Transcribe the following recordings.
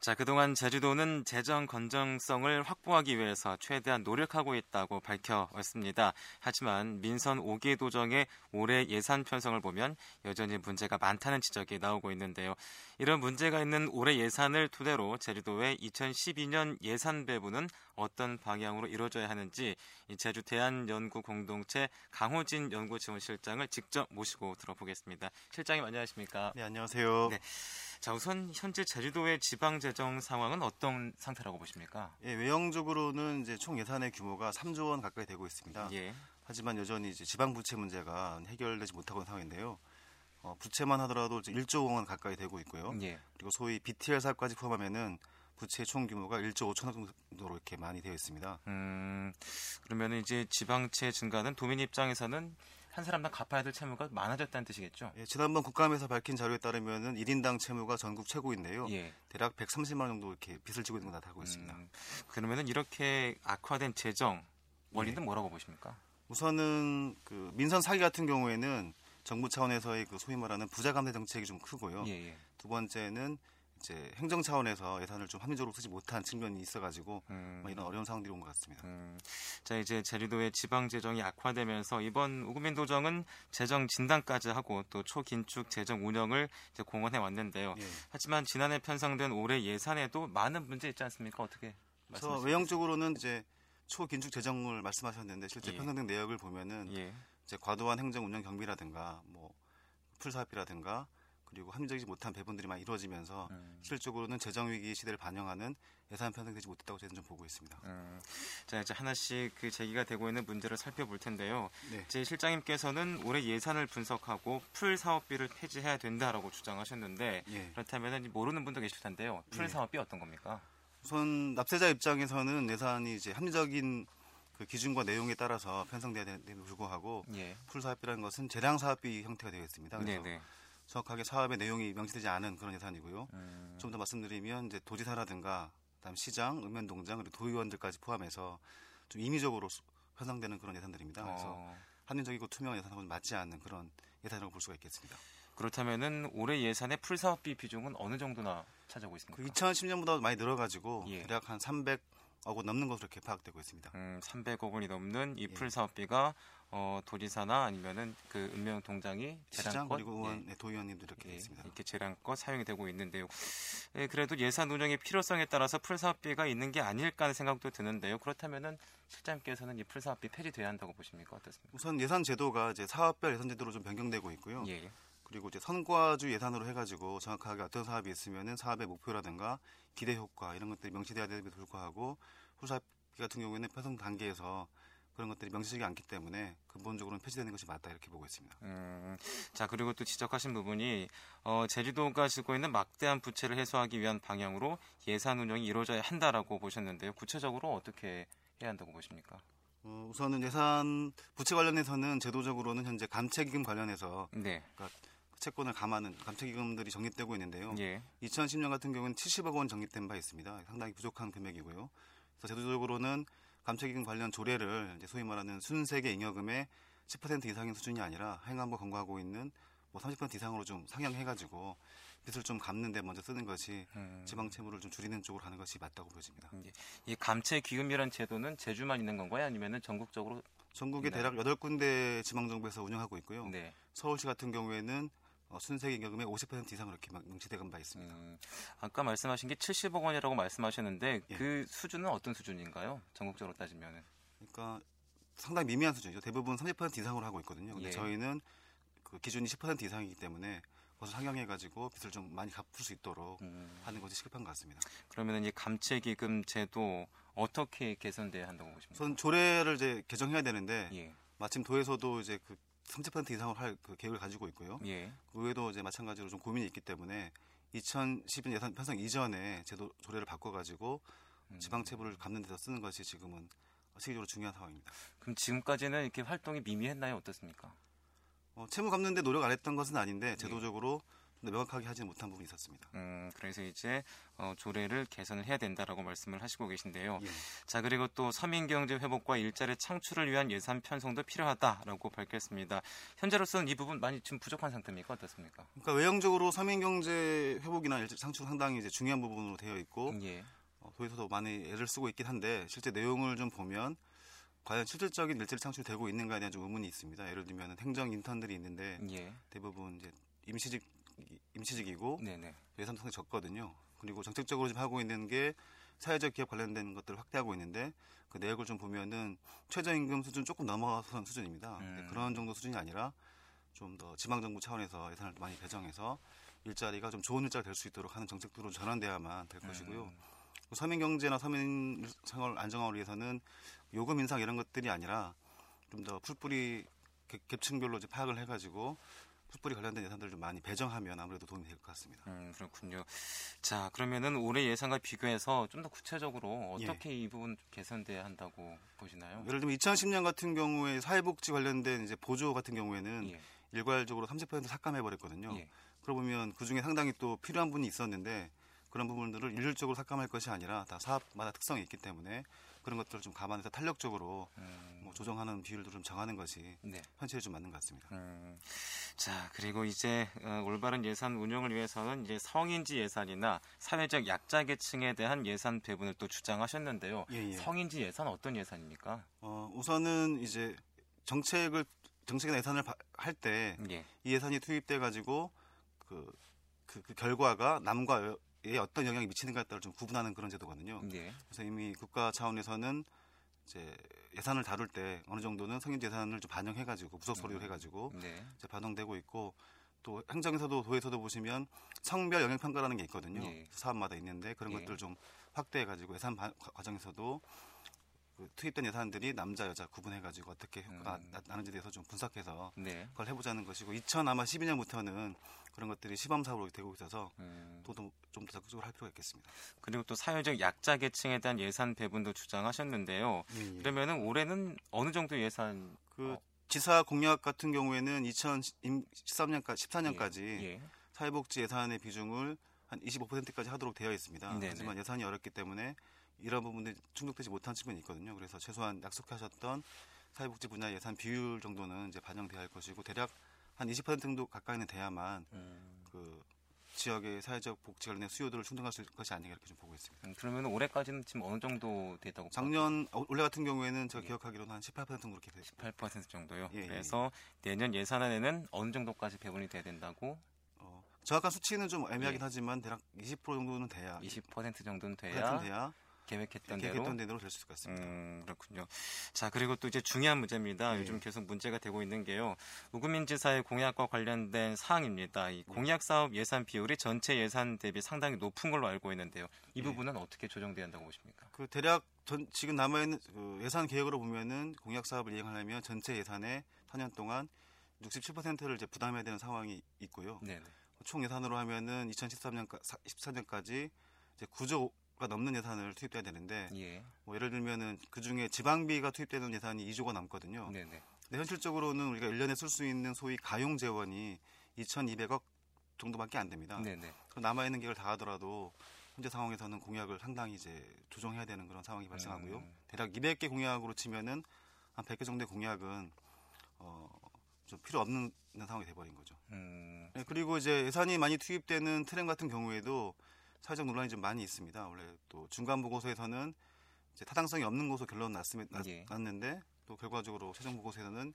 자, 그동안 제주도는 재정 건전성을 확보하기 위해서 최대한 노력하고 있다고 밝혀왔습니다. 하지만 민선 5개 도정의 올해 예산 편성을 보면 여전히 문제가 많다는 지적이 나오고 있는데요. 이런 문제가 있는 올해 예산을 토대로 제주도의 2012년 예산 배분은 어떤 방향으로 이루어져야 하는지 제주 대한연구 공동체 강호진 연구지원실장을 직접 모시고 들어보겠습니다. 실장님 안녕하십니까? 네, 안녕하세요. 네. 자, 우선 현재 제주도의 지방 재정 상황은 어떤 상태라고 보십니까? 예, 외형적으로는 이제 총 예산의 규모가 3조 원 가까이 되고 있습니다. 예. 하지만 여전히 이제 지방 부채 문제가 해결되지 못하고 있는 상황인데요. 어, 부채만 하더라도 이제 1조 원 가까이 되고 있고요. 예. 그리고 소위 BTL 사업까지 포함하면은 부채 총 규모가 1조 5천억 정도로 이렇게 많이 되어 있습니다. 음, 그러면 이제 지방채 증가는 도민 입장에서는 한 사람당 갚아야 될 채무가 많아졌다는 뜻이겠죠? 예, 지난번 국감에서 밝힌 자료에 따르면은 1인당 채무가 전국 최고인데요. 예. 대략 130만 원 정도 이렇게 빚을 지고 있는 거 나타나고 있습니다. 음, 그러면 은 이렇게 악화된 재정 원인은 예. 뭐라고 보십니까? 우선은 그 민선 사기 같은 경우에는 정부 차원에서의 그 소위 말하는 부자 감세 정책이 좀 크고요. 예, 예. 두 번째는 이제 행정 차원에서 예산을 좀 합리적으로 쓰지 못한 측면이 있어가지고 음. 뭐 이런 어려운 상황들이 온 것 같습니다. 음. 자 이제 제주도의 지방 재정이 악화되면서 이번 우구민 도정은 재정 진단까지 하고 또 초긴축 재정 운영을 공언해 왔는데요. 예. 하지만 지난해 편성된 올해 예산에도 많은 문제 있지 않습니까? 어떻게? 저 외형적으로는 이제 초긴축 재정을 말씀하셨는데 실제 예. 편성된 내역을 보면은 예. 이제 과도한 행정 운영 경비라든가 뭐 풀사업이라든가 그리고 합리적이지 못한 배분들이 많이 이루어지면서 음. 실질적으로는 재정 위기 시대를 반영하는 예산 편성되지 못했다고 저는 좀 보고 있습니다. 음. 자 이제 하나씩 그 제기가 되고 있는 문제를 살펴볼 텐데요. 네. 제 실장님께서는 올해 예산을 분석하고 풀 사업비를 폐지해야 된다라고 주장하셨는데 예. 그렇다면 모르는 분도 계실 텐데요. 풀 예. 사업비 어떤 겁니까? 우선 납세자 입장에서는 예산이 이제 합리적인 그 기준과 내용에 따라서 편성돼야 되는 불구하고 예. 풀 사업비라는 것은 재량 사업비 형태가 되어 있습니다. 그래서 네네. 정확하게 사업의 내용이 명시되지 않은 그런 예산이고요. 음. 좀더 말씀드리면 이제 도지사라든가 그다음 시장, 읍면동장 그리고 도의원들까지 포함해서 좀 임의적으로 편성되는 그런 예산들입니다. 그래서 어. 합리적이고 투명한 예산하고는 맞지 않는 그런 예산이라고 볼 수가 있겠습니다. 그렇다면은 올해 예산의 풀 사업비 비중은 어느 정도나 차지하고 있습니까? 그 2010년보다 많이 늘어가지고 예. 대략 한 300 억원 넘는 것으로 이렇게 파악되고 있습니다. 음, 300억 원이 넘는 이 예. 풀사업비가 어, 도지사나 아니면은 그 은명 동장이 재량껏 그리고 의원, 예, 네, 도의원님도 이렇게 예, 있습니다. 이렇게 재량껏 사용이 되고 있는데요. 예, 그래도 예산 운영의 필요성에 따라서 풀사업비가 있는 게 아닐까 하는 생각도 드는데요. 그렇다면은 실장께서는 이 풀사업비 폐지돼야 한다고 보십니까? 어떻습니까? 우선 예산 제도가 이제 사업별 예산 제도로 좀 변경되고 있고요. 예. 그리고 이제 선과주 예산으로 해가지고 정확하게 어떤 사업이 있으면은 사업의 목표라든가 기대 효과 이런 것들이 명시돼야 됨에도 불구하고 풀사업비 같은 경우에는 편성 단계에서 그런 것들이 명시되지 않기 때문에 근본적으로는 폐지되는 것이 맞다 이렇게 보고 있습니다. 음, 자 그리고 또 지적하신 부분이 어, 제주도가 지고 있는 막대한 부채를 해소하기 위한 방향으로 예산 운영이 이루어져야 한다라고 보셨는데요. 구체적으로 어떻게 해야 한다고 보십니까? 어, 우선은 예산 부채 관련해서는 제도적으로는 현재 감채기금 관련해서 네. 그러니까 채권을 감하는 감채기금들이 적립되고 있는데요. 예. 2010년 같은 경우는 70억 원 적립된 바 있습니다. 상당히 부족한 금액이고요. 그래서 제도적으로는 감찰기금 관련 조례를 이제 소위 말하는 순세계 잉여금의 10% 이상인 수준이 아니라 행안부 권고하고 있는 뭐 30% 이상으로 좀 상향해가지고 빚을 좀 갚는데 먼저 쓰는 것이 음. 지방 채무를 좀 줄이는 쪽으로 하는 것이 맞다고 보여집니다. 음, 예. 이 감채 기금이라는 제도는 제주만 있는 건가요? 아니면은 전국적으로? 전국에 있나요? 대략 8군데 지방정부에서 운영하고 있고요. 네. 서울시 같은 경우에는 어, 순세기금의 50% 이상 그렇게 명시되건 바 있습니다. 음, 아까 말씀하신 게 70억 원이라고 말씀하셨는데 예. 그 수준은 어떤 수준인가요? 전국적으로 따지면 그러니까 상당히 미미한 수준이죠. 대부분 30% 이상으로 하고 있거든요. 근데 예. 저희는 그 기준이 10% 이상이기 때문에 그것을 상향해가지고 빚을 좀 많이 갚을 수 있도록 음. 하는 것이 시급한 것 같습니다. 그러면 이 감채기금 제도 어떻게 개선돼야 한다고 보십니까? 우선 조례를 이제 개정해야 되는데 예. 마침 도에서도 이제 그 30% 이상을 할그 계획을 가지고 있고요. 예. 그 외에도 이제 마찬가지로 좀 고민이 있기 때문에 2010년 예산 편성 이전에 제도 조례를 바꿔가지고 음. 지방 채부를 갚는 데서 쓰는 것이 지금은 시기적으로 중요한 상황입니다. 그럼 지금까지는 이렇게 활동이 미미했나요? 어떻습니까? 어, 채무 갚는 데 노력 안 했던 것은 아닌데 예. 제도적으로 예. 명확하게 하지는 못한 부분이 있었습니다. 음, 그래서 이제 어, 조례를 개선을 해야 된다라고 말씀을 하시고 계신데요. 예. 자 그리고 또 서민 경제 회복과 일자리 창출을 위한 예산 편성도 필요하다라고 밝혔습니다. 현재로서는 이 부분 많이 좀 부족한 상태입니까 어떻습니까? 그러니까 외형적으로 서민 경제 회복이나 일자리 창출 상당히 이제 중요한 부분으로 되어 있고 예. 어, 도에서도 많이 애를 쓰고 있긴 한데 실제 내용을 좀 보면 과연 실질적인 일자리 창출되고 있는가에 대한 좀 의문이 있습니다. 예를 들면 행정 인턴들이 있는데 예. 대부분 이제 임시직 임시직이고 네네. 예산 통이 적거든요. 그리고 정책적으로 지금 하고 있는 게 사회적 기업 관련된 것들을 확대하고 있는데 그 내역을 좀 보면은 최저임금 수준 조금 넘어선 수준입니다. 음. 그런 정도 수준이 아니라 좀 더 지방정부 차원에서 예산을 많이 배정해서 일자리가 좀 좋은 일자리가 될수 있도록 하는 정책들로 전환돼야만 될 것이고요. 음. 서민 경제나 서민 생활 안정화를 위해서는 요금 인상 이런 것들이 아니라 좀 더 풀뿌리 갭층별로 파악을 해가지고 풋볼이 관련된 예산들을 좀 많이 배정하면 아무래도 도움이 될 것 같습니다. 음, 그렇군요. 자, 그러면은 올해 예산과 비교해서 좀 더 구체적으로 어떻게 예. 이 부분 개선돼야 한다고 보시나요? 예를 들면 2010년 같은 경우에 사회복지 관련된 이제 보조 같은 경우에는 예. 일괄적으로 30% 삭감해 버렸거든요. 예. 그러고 보면 그 중에 상당히 또 필요한 분이 있었는데 그런 부분들을 일률적으로 삭감할 것이 아니라 다 사업마다 특성이 있기 때문에 그런 것들을 좀 감안해서 탄력적으로 음. 뭐 조정하는 비율도 좀 정하는 것이 네. 현실에 좀 맞는 것 같습니다. 음. 자 그리고 이제 어, 올바른 예산 운영을 위해서는 이제 성인지 예산이나 사회적 약자 계층에 대한 예산 배분을 또 주장하셨는데요. 예, 예. 성인지 예산 어떤 예산입니까? 어, 우선은 이제 정책을 정책이나 예산을 할 때이 예. 예산이 투입돼 가지고 그, 그, 그 결과가 남과 에 어떤 영향이 미치는가에 따라 좀 구분하는 그런 제도거든요. 네. 그래서 이미 국가 차원에서는 이제 예산을 다룰 때 어느 정도는 성인 예산을 좀 반영해가지고 부속 소리를 음. 해가지고 네. 이제 반영되고 있고 또 행정에서도 도에서도 보시면 성별 영향 평가라는 게 있거든요. 네. 사업마다 있는데 그런 네. 것들을 좀 확대해가지고 예산 과정에서도 그 투입된 예산들이 남자 여자 구분해가지고 어떻게 효과가 음. 나는지에 대해서 좀 분석해서 네. 그걸 해보자는 것이고 2000 아마 12년부터는 그런 것들이 시범 사업으로 되고 있어서 음. 또좀 더 적극적으로 할 필요가 있겠습니다. 그리고 또 사회적 약자 계층에 대한 예산 배분도 주장하셨는데요. 예, 예. 그러면은 올해는 어느 정도 예산 그 어. 지사 공약 같은 경우에는 2013년까지 14년까지 예, 예. 사회복지 예산의 비중을 한 25%까지 하도록 되어 있습니다. 네네. 하지만 예산이 어렵기 때문에 이런 부분들이 충족되지 못한 측면이 있거든요. 그래서 최소한 약속하셨던 사회복지 분야 예산 비율 정도는 이제 반영돼야 할 것이고 대략 한 20% 정도 가까이는 돼야만 음. 그 지역의 사회적 복지 관련된 수요들을 충족할 수 있을 것이 아닌가 이렇게 좀 보고 있습니다. 음, 그러면 올해까지는 지금 어느 정도 됐다고? 작년 어, 올해 같은 경우에는 제가 예. 기억하기로는 한 18% 정도 그렇게 됐습니다. 18% 정도요. 예, 예, 그래서 예. 내년 예산안에는 어느 정도까지 배분이 돼야 된다고? 어, 정확한 수치는 좀 애매하긴 예. 하지만 대략 20% 정도는 돼야 20% 정도는 돼야, 돼야 계획했던, 계획했던 대로, 될 수 있을 것 같습니다. 음, 그렇군요. 자 그리고 또 이제 중요한 문제입니다. 네. 요즘 계속 문제가 되고 있는 게요. 우금민 지사의 공약과 관련된 사항입니다. 이 네. 공약 사업 예산 비율이 전체 예산 대비 상당히 높은 걸로 알고 있는데요. 이 네. 부분은 어떻게 조정돼야 한다고 보십니까? 그 대략 전, 지금 남아 있는 그 예산 계획으로 보면은 공약 사업을 이행하려면 전체 예산의 4년 동안 67%를 이제 부담해야 되는 상황이 있고요. 네네. 총 예산으로 하면은 2013년 14년까지 이제 9조 가 넘는 예산을 투입돼야 되는데 예. 뭐 예를 들면은 그 중에 지방비가 투입되는 예산이 2조가 넘거든요. 네네. 근데 현실적으로는 우리가 1년에 쓸 수 있는 소위 가용 재원이 2,200억 정도밖에 안 됩니다. 네네. 남아 있는 계획을 다 하더라도 현재 상황에서는 공약을 상당히 이제 조정해야 되는 그런 상황이 발생하고요. 음. 대략 200개 공약으로 치면은 한 100개 정도의 공약은 어, 좀 필요 없는 상황이 돼버린 거죠. 음. 네, 그리고 이제 예산이 많이 투입되는 트램 같은 경우에도 사회적 논란이 좀 많이 있습니다. 원래 또 중간 보고서에서는 이제 타당성이 없는 것으로 결론 났으면 예. 났는데 또 결과적으로 최종 보고서에서는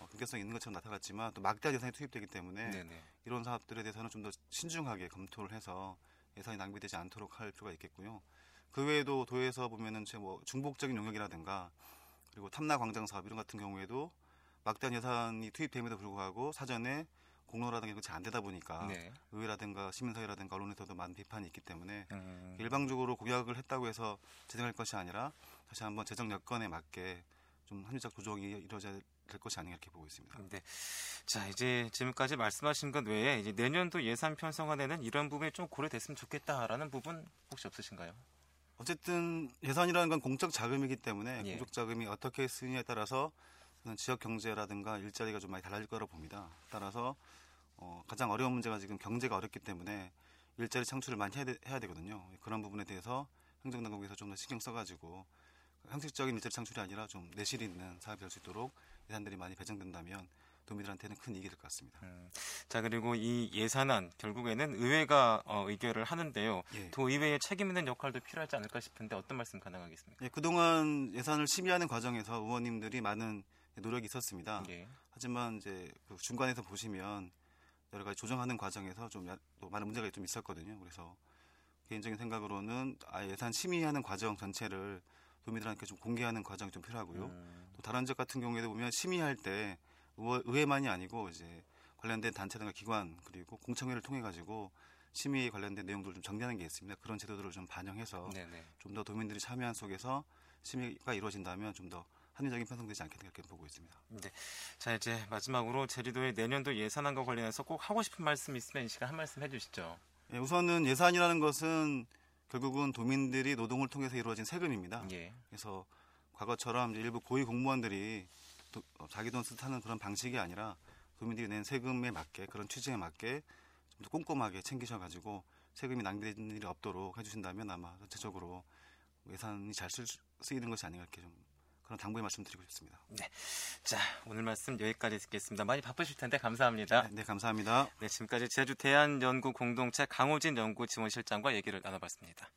어, 근거성이 있는 것처럼 나타났지만 또 막대한 예산이 투입되기 때문에 네네. 이런 사업들에 대해서는 좀 더 신중하게 검토를 해서 예산이 낭비되지 않도록 할 필요가 있겠고요. 그 외에도 도에서 보면은 뭐 중복적인 용역이라든가 그리고 탐나 광장 사업 이런 같은 경우에도 막대한 예산이 투입됨에도 불구하고 사전에 공로라든가 잘 안 되다 보니까 네. 의회라든가 시민사회라든가 언론에서도 많은 비판이 있기 때문에 음. 일방적으로 공약을 했다고 해서 재정할 것이 아니라 다시 한번 재정 여건에 맞게 좀 합리적 조정이 이루어져야 될 것이 아닌가 이렇게 보고 있습니다. 네. 자 이제 지금까지 말씀하신 것 외에 이제 내년도 예산 편성안에는 이런 부분이 좀 고려됐으면 좋겠다라는 부분 혹시 없으신가요? 어쨌든 예산이라는 건 공적 자금이기 때문에 예. 공적 자금이 어떻게 쓰느냐에 따라서 지역 경제라든가 일자리가 좀 많이 달라질 거라고 봅니다. 따라서 어, 가장 어려운 문제가 지금 경제가 어렵기 때문에 일자리 창출을 많이 해야, 되, 해야 되거든요. 그런 부분에 대해서 행정당국에서 좀 더 신경 써가지고 형식적인 일자리 창출이 아니라 좀 내실 있는 사업이 될 수 있도록 예산들이 많이 배정된다면 도민들한테는 큰 이익이 될 것 같습니다. 음, 자 그리고 이 예산안 결국에는 의회가 어, 의결을 하는데요. 예. 도의회의 책임 있는 역할도 필요하지 않을까 싶은데 어떤 말씀 가능하겠습니까? 예, 그동안 예산을 심의하는 과정에서 의원님들이 많은 노력이 있었습니다. 예. 하지만 이제 그 중간에서 보시면 여러 가지 조정하는 과정에서 좀또 많은 문제가 좀 있었거든요. 그래서 개인적인 생각으로는 아 예산 심의하는 과정 전체를 도민들한테 좀 공개하는 과정이 좀 필요하고요. 음. 또 다른 지 같은 경우에도 보면 심의할 때 의회만이 아니고 이제 관련된 단체들과 기관 그리고 공청회를 통해 가지고 심의에 관련된 내용들을 좀 정리하는 게 있습니다. 그런 제도들을 좀 반영해서 좀 더 도민들이 참여한 속에서 심의가 이루어진다면 좀더 합리적인 편성되지 않겠나 이렇게 보고 있습니다. 네. 자 이제 마지막으로 제주도의 내년도 예산안과 관련해서 꼭 하고 싶은 말씀 있으면 이 시간 한 말씀 해주시죠. 예, 우선은 예산이라는 것은 결국은 도민들이 노동을 통해서 이루어진 세금입니다. 예. 그래서 과거처럼 일부 고위 공무원들이 도, 어, 자기 돈 쓰는 그런 방식이 아니라 도민들이 낸 세금에 맞게 그런 취지에 맞게 좀 더 꼼꼼하게 챙기셔가지고 세금이 낭비되는 일이 없도록 해주신다면 아마 전체적으로 예산이 잘 쓸, 쓰이는 것이 아닌가 이렇게 좀 그런 당부의 말씀 드리고 싶습니다. 네. 자, 오늘 말씀 여기까지 듣겠습니다. 많이 바쁘실 텐데 감사합니다. 네, 네 감사합니다. 네, 지금까지 제주 대한연구 공동체 강호진 연구 지원실장과 얘기를 나눠봤습니다.